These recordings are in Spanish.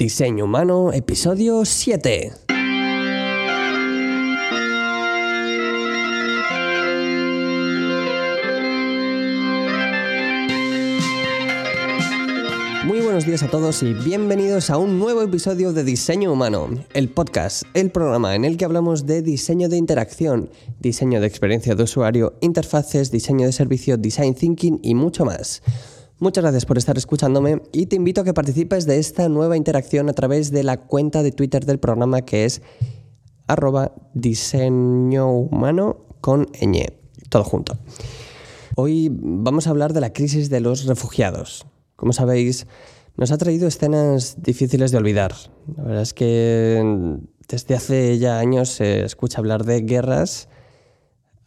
Diseño Humano, episodio 7. Muy buenos días a todos y bienvenidos a un nuevo episodio de Diseño Humano, el podcast, el programa en el que hablamos de diseño de interacción, diseño de experiencia de usuario, interfaces, diseño de servicio, design thinking y mucho más. Muchas gracias por estar escuchándome y te invito a que participes de esta nueva interacción a través de la cuenta de Twitter del programa que es arroba diseño con ñ, todo junto. Hoy vamos a hablar de la crisis de los refugiados. Como sabéis, nos ha traído escenas difíciles de olvidar. La verdad es que desde hace ya años se escucha hablar de guerras,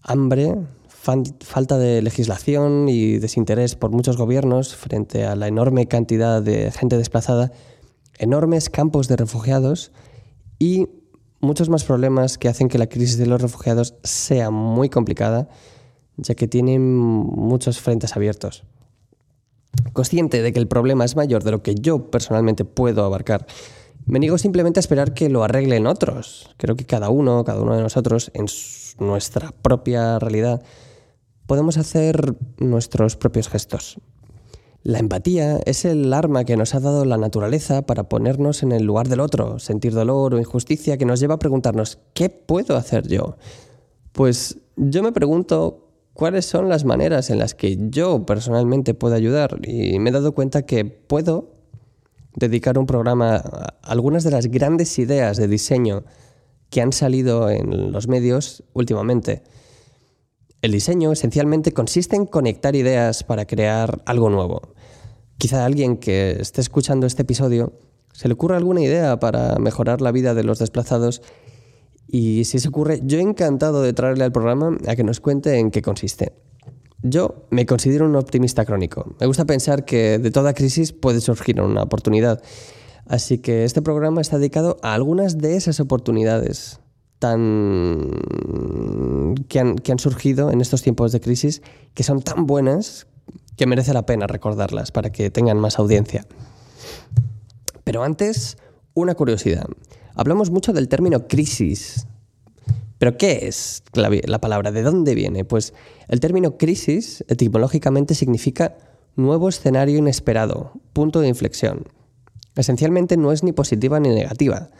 hambre, falta de legislación y desinterés por muchos gobiernos frente a la enorme cantidad de gente desplazada, enormes campos de refugiados y muchos más problemas que hacen que la crisis de los refugiados sea muy complicada, ya que tienen muchos frentes abiertos. Consciente de que el problema es mayor de lo que yo personalmente puedo abarcar, me niego simplemente a esperar que lo arreglen otros. Creo que cada uno, cada uno de nosotros, en nuestra propia realidad, podemos hacer nuestros propios gestos. La empatía es el arma que nos ha dado la naturaleza para ponernos en el lugar del otro, sentir dolor o injusticia que nos lleva a preguntarnos, ¿qué puedo hacer yo? Pues yo me pregunto cuáles son las maneras en las que yo personalmente puedo ayudar y me he dado cuenta que puedo dedicar un programa a algunas de las grandes ideas de diseño que han salido en los medios últimamente. El diseño esencialmente consiste en conectar ideas para crear algo nuevo. Quizá a alguien que esté escuchando este episodio se le ocurra alguna idea para mejorar la vida de los desplazados y si se ocurre, yo encantado de traerle al programa a que nos cuente en qué consiste. Yo me considero un optimista crónico. Me gusta pensar que de toda crisis puede surgir una oportunidad. Así que este programa está dedicado a algunas de esas oportunidades tan que han, que han surgido en estos tiempos de crisis que son tan buenas que merece la pena recordarlas para que tengan más audiencia. Pero antes, una curiosidad. Hablamos mucho del término crisis. ¿Pero qué es la, palabra? ¿De dónde viene? Pues el término crisis etimológicamente significa nuevo escenario inesperado, punto de inflexión. Esencialmente no es ni positiva ni negativa.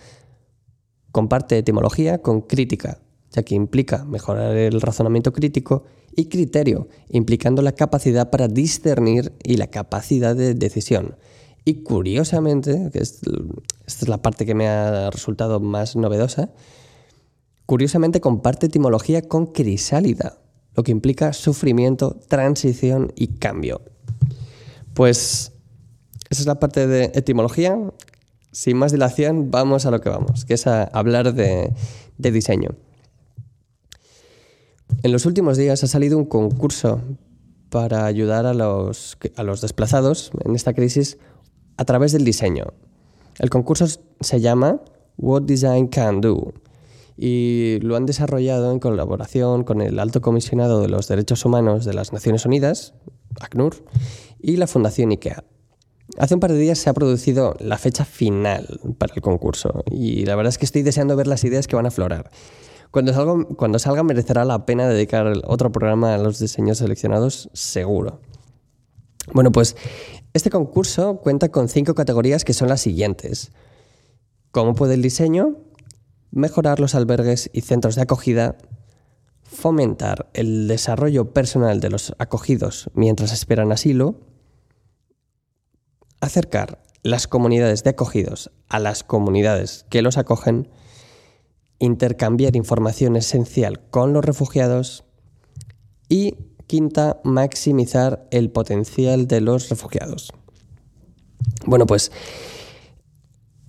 Comparte etimología con crítica, ya que implica mejorar el razonamiento crítico, y criterio, implicando la capacidad para discernir y la capacidad de decisión. Y curiosamente, que esta es la parte que me ha resultado más novedosa, curiosamente comparte etimología con crisálida, lo que implica sufrimiento, transición y cambio. Pues esa es la parte de etimología. Sin más dilación, vamos a lo que vamos, que es a hablar de, diseño. En los últimos días ha salido un concurso para ayudar a los, a los desplazados en esta crisis a través del diseño. El concurso se llama What Design Can Do y lo han desarrollado en colaboración con el Alto Comisionado de los Derechos Humanos de las Naciones Unidas, ACNUR, y la Fundación IKEA. Hace un par de días se ha producido la fecha final para el concurso y la verdad es que estoy deseando ver las ideas que van a aflorar. Cuando salga, merecerá la pena dedicar otro programa a los diseños seleccionados, seguro. Bueno, pues este concurso cuenta con cinco categorías que son las siguientes. ¿Cómo puede el diseño? Mejorar los albergues y centros de acogida. Fomentar el desarrollo personal de los acogidos mientras esperan asilo. Acercar las comunidades de acogidos a las comunidades que los acogen. Intercambiar información esencial con los refugiados. Y quinta, maximizar el potencial de los refugiados. Bueno, pues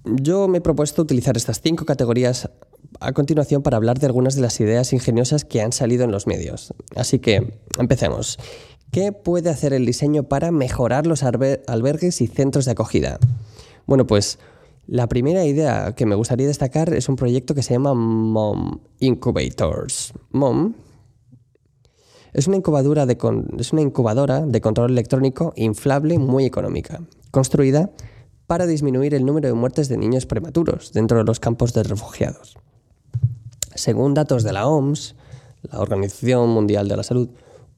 yo me he propuesto utilizar estas cinco categorías a continuación para hablar de algunas de las ideas ingeniosas que han salido en los medios. Así que, empecemos. ¿Qué puede hacer el diseño para mejorar los albergues y centros de acogida? Bueno, pues la primera idea que me gustaría destacar es un proyecto que se llama MOM Incubators. MOM es una, incubadora de control electrónico inflable muy económica, construida para disminuir el número de muertes de niños prematuros dentro de los campos de refugiados. Según datos de la OMS, la Organización Mundial de la Salud,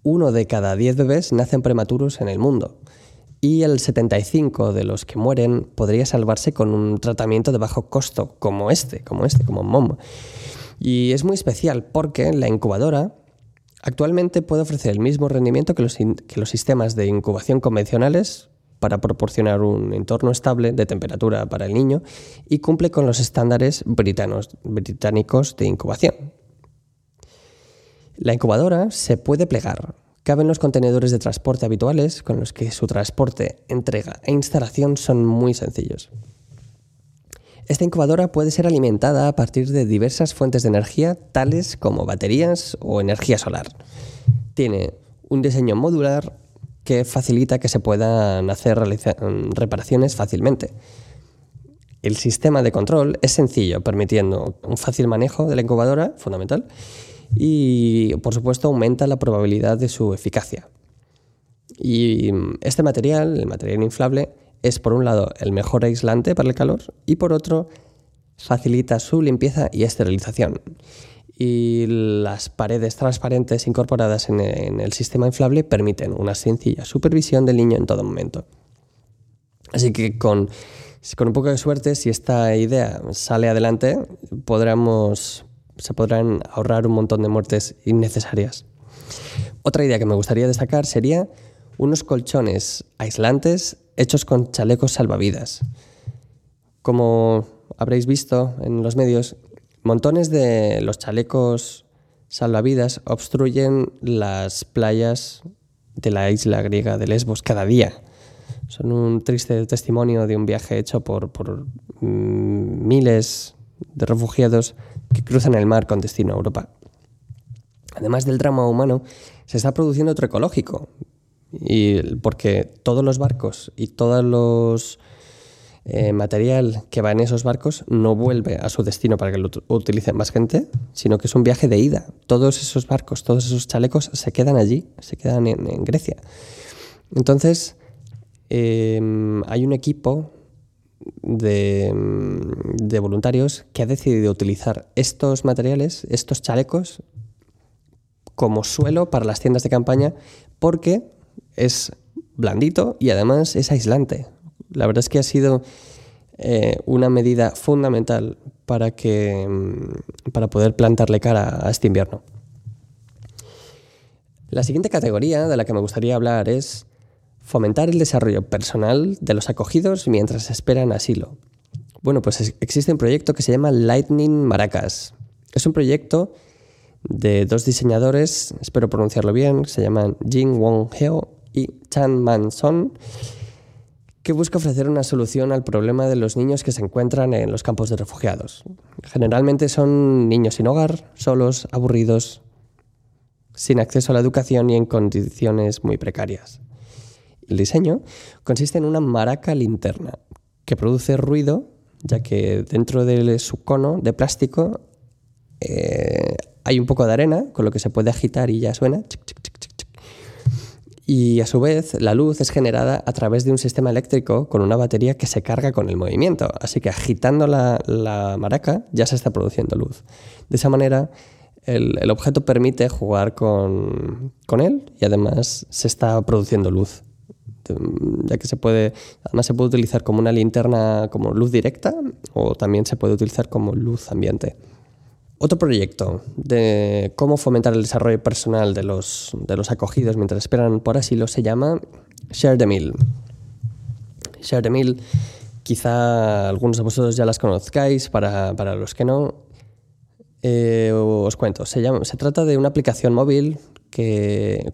uno de cada diez bebés nacen prematuros en el mundo y el 75 de los que mueren podría salvarse con un tratamiento de bajo costo como este, como este, como MOM. Y es muy especial porque la incubadora actualmente puede ofrecer el mismo rendimiento que los, que los sistemas de incubación convencionales para proporcionar un entorno estable de temperatura para el niño y cumple con los estándares británicos de incubación. La incubadora se puede plegar. Caben los contenedores de transporte habituales con los que su transporte, entrega e instalación son muy sencillos. Esta incubadora puede ser alimentada a partir de diversas fuentes de energía, tales como baterías o energía solar. Tiene un diseño modular que facilita que se puedan hacer reparaciones fácilmente. El sistema de control es sencillo, permitiendo un fácil manejo de la incubadora, fundamental, y por supuesto aumenta la probabilidad de su eficacia. Y este material, el material inflable, es por un lado el mejor aislante para el calor y por otro facilita su limpieza y esterilización. Y las paredes transparentes incorporadas en el sistema inflable permiten una sencilla supervisión del niño en todo momento. Así que con, con un poco de suerte, si esta idea sale adelante, podremos, se podrán ahorrar un montón de muertes innecesarias. Otra idea que me gustaría destacar sería unos colchones aislantes hechos con chalecos salvavidas. Como habréis visto en los medios, montones de los chalecos salvavidas obstruyen las playas de la isla griega de Lesbos cada día. Son un triste testimonio de un viaje hecho por, por mm, miles de refugiados que cruzan el mar con destino a Europa. Además del drama humano, se está produciendo otro ecológico, y porque todos los barcos y todos los eh, material que va en esos barcos no vuelve a su destino para que lo utilice más gente, sino que es un viaje de ida. Todos esos barcos, todos esos chalecos se quedan allí, se quedan en, Grecia. Entonces, em, hay un equipo de, voluntarios que ha decidido utilizar estos materiales, estos chalecos, como suelo para las tiendas de campaña, porque es blandito y además es aislante. La verdad es que ha sido eh, una medida fundamental para, que, mm, para poder plantarle cara a este invierno. La siguiente categoría de la que me gustaría hablar es fomentar el desarrollo personal de los acogidos mientras esperan asilo. Bueno, pues existe un proyecto que se llama Lightning Maracas. Es un proyecto de dos diseñadores, espero pronunciarlo bien, se llaman Jin Wong Heo y Chan Man Son, que busca ofrecer una solución al problema de los niños que se encuentran en los campos de refugiados. Generalmente son niños sin hogar, solos, aburridos, sin acceso a la educación y en condiciones muy precarias. El diseño consiste en una maraca linterna que produce ruido, ya que dentro de su cono de plástico eh, hay un poco de arena, con lo que se puede agitar y ya suena y a su vez la luz es generada a través de un sistema eléctrico con una batería que se carga con el movimiento. Así que agitando la, maraca ya se está produciendo luz. De esa manera el, objeto permite jugar con, él y además se está produciendo luz. Ya que se puede, además se puede utilizar como una linterna como luz directa o también se puede utilizar como luz ambiente. Otro proyecto de cómo fomentar el desarrollo personal de los, de los acogidos mientras esperan por asilo se llama Share the Meal. Share the Meal, quizá algunos de vosotros ya las conozcáis, para, los que no, eh, os cuento. Se, llama, se trata de una aplicación móvil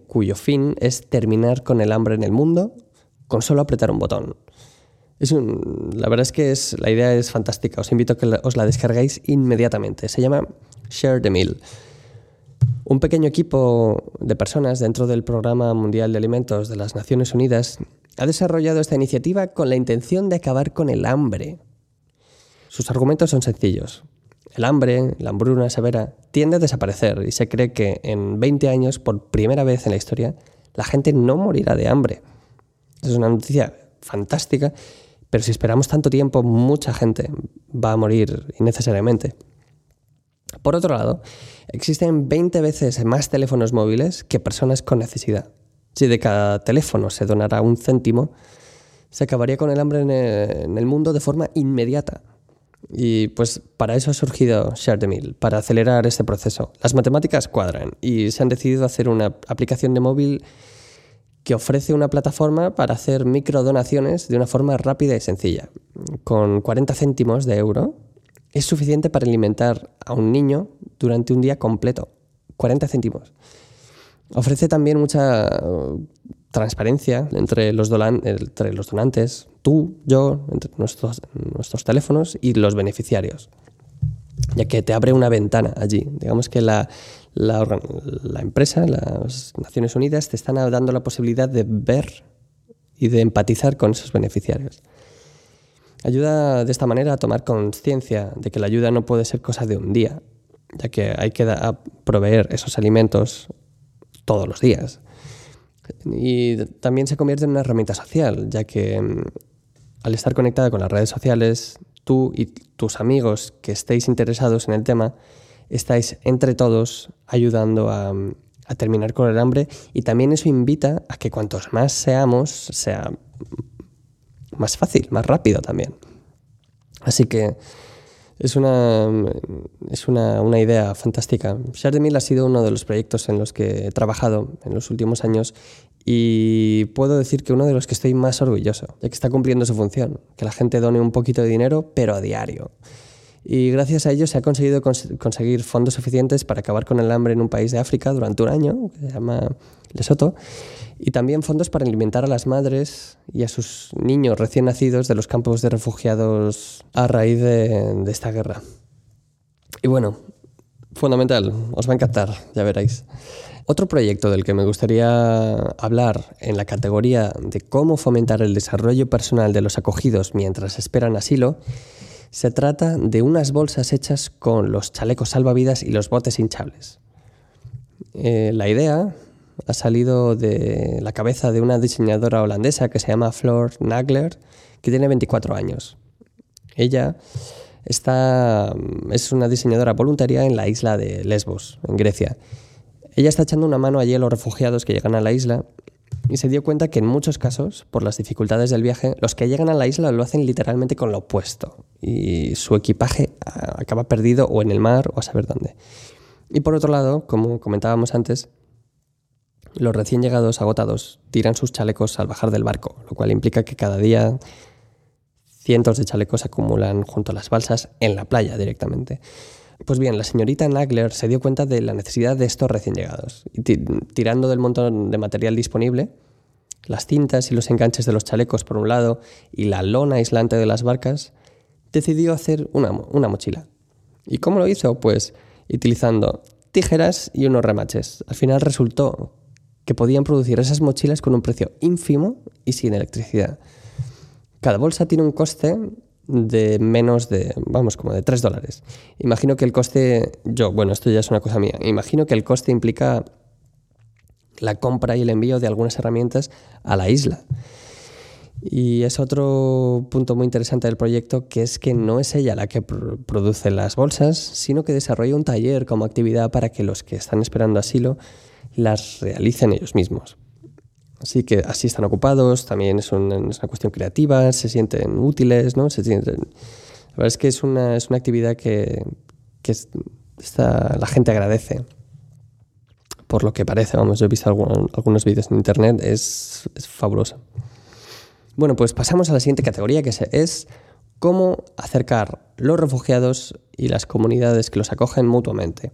cuyo fin es terminar con el hambre en el mundo con solo apretar un botón. La verdad es que es, la idea es fantástica. Os invito a que os la descarguéis inmediatamente. Se llama Share the Meal. Un pequeño equipo de personas dentro del Programa Mundial de Alimentos de las Naciones Unidas ha desarrollado esta iniciativa con la intención de acabar con el hambre. Sus argumentos son sencillos. El hambre, la hambruna severa, tiende a desaparecer y se cree que en 20 años, por primera vez en la historia, la gente no morirá de hambre. Es una noticia fantástica Pero si esperamos tanto tiempo, mucha gente va a morir innecesariamente. Por otro lado, existen 20 veces más teléfonos móviles que personas con necesidad. Si de cada teléfono se donara un céntimo, se acabaría con el hambre en el mundo de forma inmediata. Y pues para eso ha surgido Meal, para acelerar este proceso. Las matemáticas cuadran y se han decidido hacer una aplicación de móvil que ofrece una plataforma para hacer microdonaciones de una forma rápida y sencilla. Con 40 céntimos de euro es suficiente para alimentar a un niño durante un día completo. 40 céntimos. Ofrece también mucha transparencia entre los, donantes, tú, yo, entre nuestros, nuestros teléfonos y los beneficiarios, ya que te abre una ventana allí. Digamos que la, la, empresa, las Naciones Unidas, te están dando la posibilidad de ver y de empatizar con esos beneficiarios. Ayuda de esta manera a tomar conciencia de que la ayuda no puede ser cosa de un día, ya que hay que proveer esos alimentos todos los días. Y también se convierte en una herramienta social, ya que mm, al estar conectada con las redes sociales, tú y tus amigos que estéis interesados en el tema, estáis entre todos ayudando a, terminar con el hambre y también eso invita a que cuantos más seamos, sea más fácil, más rápido también. Así que es una, es una, una idea fantástica. Meal ha sido uno de los proyectos en los que he trabajado en los últimos años y puedo decir que uno de los que estoy más orgulloso, ya que está cumpliendo su función, que la gente done un poquito de dinero, pero a diario. Y gracias a ello se ha conseguido conseguir fondos suficientes para acabar con el hambre en un país de África durante un año, que se llama Lesoto, y también fondos para alimentar a las madres y a sus niños recién nacidos de los campos de refugiados a raíz de, de esta guerra. Y bueno, fundamental, os va a encantar, ya veréis. Otro proyecto del que me gustaría hablar en la categoría de cómo fomentar el desarrollo personal de los acogidos mientras esperan asilo, se trata de unas bolsas hechas con los chalecos salvavidas y los botes hinchables. Eh, la idea ha salido de la cabeza de una diseñadora holandesa que se llama Flor Nagler, que tiene 24 años. Ella está, es una diseñadora voluntaria en la isla de Lesbos, en Grecia, ella está echando una mano allí a los refugiados que llegan a la isla y se dio cuenta que en muchos casos, por las dificultades del viaje, los que llegan a la isla lo hacen literalmente con lo opuesto y su equipaje acaba perdido o en el mar o a saber dónde. Y por otro lado, como comentábamos antes, los recién llegados agotados tiran sus chalecos al bajar del barco, lo cual implica que cada día cientos de chalecos se acumulan junto a las balsas en la playa directamente. Pues bien, la señorita Nagler se dio cuenta de la necesidad de estos recién llegados y tirando del montón de material disponible, las cintas y los enganches de los chalecos por un lado y la lona aislante de las barcas, decidió hacer una, una mochila. ¿Y cómo lo hizo? Pues utilizando tijeras y unos remaches. Al final resultó que podían producir esas mochilas con un precio ínfimo y sin electricidad. Cada bolsa tiene un coste de menos de, vamos, como de 3 dólares. Imagino que el coste, yo, bueno, esto ya es una cosa mía, imagino que el coste implica la compra y el envío de algunas herramientas a la isla. Y es otro punto muy interesante del proyecto, que es que no es ella la que produce las bolsas, sino que desarrolla un taller como actividad para que los que están esperando asilo las realicen ellos mismos. Así que así están ocupados, también es una, cuestión creativa, se sienten útiles, ¿no? La verdad es que es una, es una actividad que, que la gente agradece. Por lo que parece, vamos, yo he visto algunos vídeos en internet, es, es fabuloso. Bueno, pues pasamos a la siguiente categoría, que es cómo acercar los refugiados y las comunidades que los acogen mutuamente.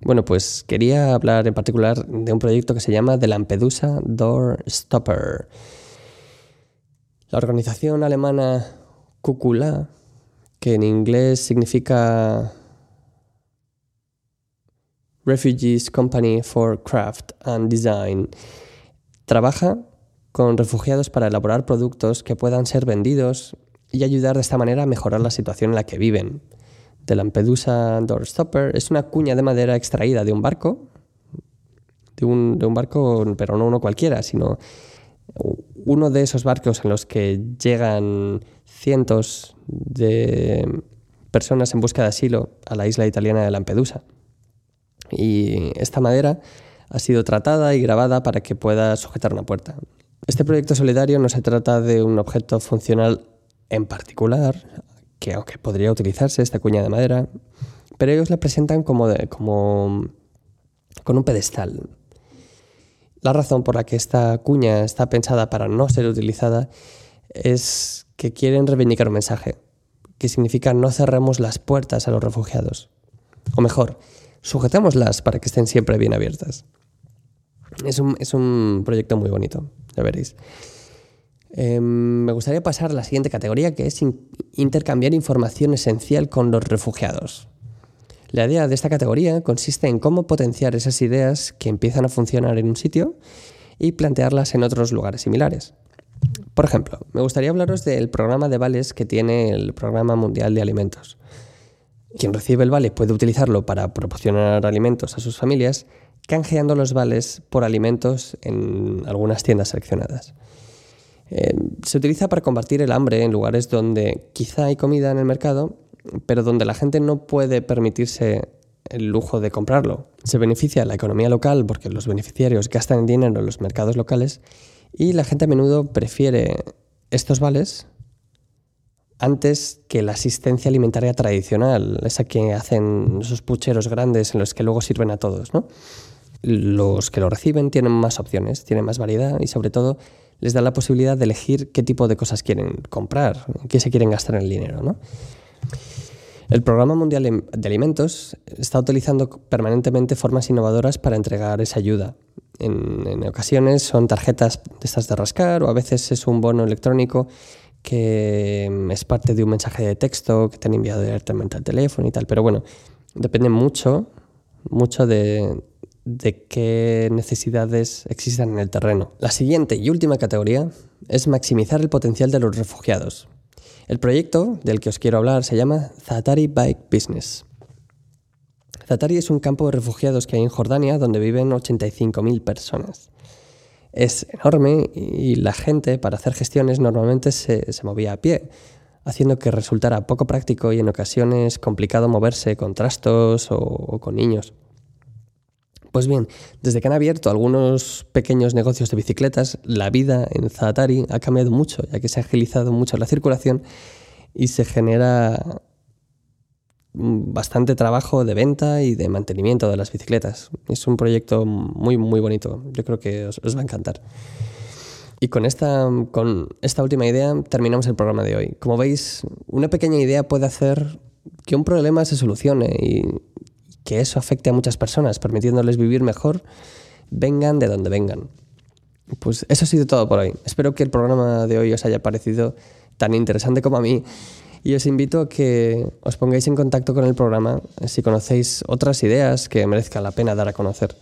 Bueno, pues quería hablar en particular de un proyecto que se llama The Lampedusa Door Stopper. La organización alemana Kukula, que en inglés significa Refugees Company for Craft and Design, trabaja con refugiados para elaborar productos que puedan ser vendidos y ayudar de esta manera a mejorar la situación en la que viven de Lampedusa Doorstopper es una cuña de madera extraída de un barco, de un barco, pero no uno cualquiera, sino uno de esos barcos en los que llegan cientos de personas en busca de asilo a la isla italiana de Lampedusa. Y esta madera ha sido tratada y grabada para que pueda sujetar una puerta. Este proyecto solidario no se trata de un objeto funcional en particular, que aunque podría utilizarse esta cuña de madera, pero ellos la presentan como, con un pedestal. La razón por la que esta cuña está pensada para no ser utilizada es que quieren reivindicar un mensaje, que significa no cerremos las puertas a los refugiados. O mejor, sujetémoslas para que estén siempre bien abiertas. Es un, es un proyecto muy bonito, ya veréis. Em, me gustaría pasar a la siguiente categoría, que es intercambiar información esencial con los refugiados. La idea de esta categoría consiste en cómo potenciar esas ideas que empiezan a funcionar en un sitio y plantearlas en otros lugares similares. Por ejemplo, me gustaría hablaros del programa de vales que tiene el Programa Mundial de Alimentos. Quien recibe el vale puede utilizarlo para proporcionar alimentos a sus familias, canjeando los vales por alimentos en algunas tiendas seleccionadas. Eh, se utiliza para combatir el hambre en lugares donde quizá hay comida en el mercado, pero donde la gente no puede permitirse el lujo de comprarlo. Se beneficia la economía local porque los beneficiarios gastan dinero en los mercados locales y la gente a menudo prefiere estos vales antes que la asistencia alimentaria tradicional, esa que hacen esos pucheros grandes en los que luego sirven a todos. ¿no? Los que lo reciben tienen más opciones, tienen más variedad y sobre todo les da la posibilidad de elegir qué tipo de cosas quieren comprar, qué se quieren gastar en el dinero. ¿no? El Programa Mundial de Alimentos está utilizando permanentemente formas innovadoras para entregar esa ayuda. En, ocasiones son tarjetas de estas de rascar o a veces es un bono electrónico que mm, es parte de un mensaje de texto que te han enviado directamente al teléfono y tal. Pero bueno, depende mucho, mucho de, de qué necesidades existan en el terreno. La siguiente y última categoría es maximizar el potencial de los refugiados. El proyecto del que os quiero hablar se llama Zatari Bike Business. Zatari es un campo de refugiados que hay en Jordania donde viven 85.000 personas. Es enorme y la gente para hacer gestiones normalmente se, movía a pie, haciendo que resultara poco práctico y en ocasiones complicado moverse con trastos o con niños. Pues bien, desde que han abierto algunos pequeños negocios de bicicletas, la vida en Zaatari ha cambiado mucho, ya que se ha agilizado mucho la circulación y se genera bastante trabajo de venta y de mantenimiento de las bicicletas. Es un proyecto muy, muy bonito. Yo creo que os, va a encantar. Y con esta, con esta última idea terminamos el programa de hoy. Como veis, una pequeña idea puede hacer que un problema se solucione y que eso afecte a muchas personas, permitiéndoles vivir mejor, vengan de donde vengan. Pues eso ha sido todo por hoy. Espero que el programa de hoy os haya parecido tan interesante como a mí y os invito a que os pongáis en contacto con el programa si conocéis otras ideas que merezca la pena dar a conocer.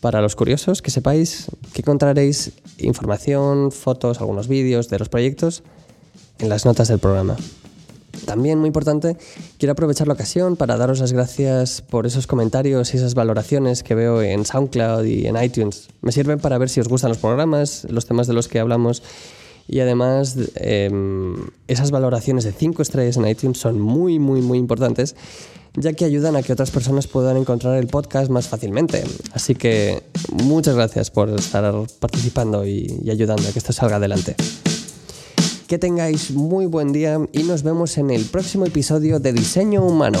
Para los curiosos, que sepáis que encontraréis información, fotos, algunos vídeos de los proyectos en las notas del programa. También, muy importante, quiero aprovechar la ocasión para daros las gracias por esos comentarios y esas valoraciones que veo en SoundCloud y en iTunes. Me sirven para ver si os gustan los programas, los temas de los que hablamos y además em, esas valoraciones de 5 estrellas en iTunes son muy, muy, muy importantes ya que ayudan a que otras personas puedan encontrar el podcast más fácilmente. Así que muchas gracias por estar participando y, y ayudando a que esto salga adelante. Que tengáis muy buen día y nos vemos en el próximo episodio de Diseño Humano.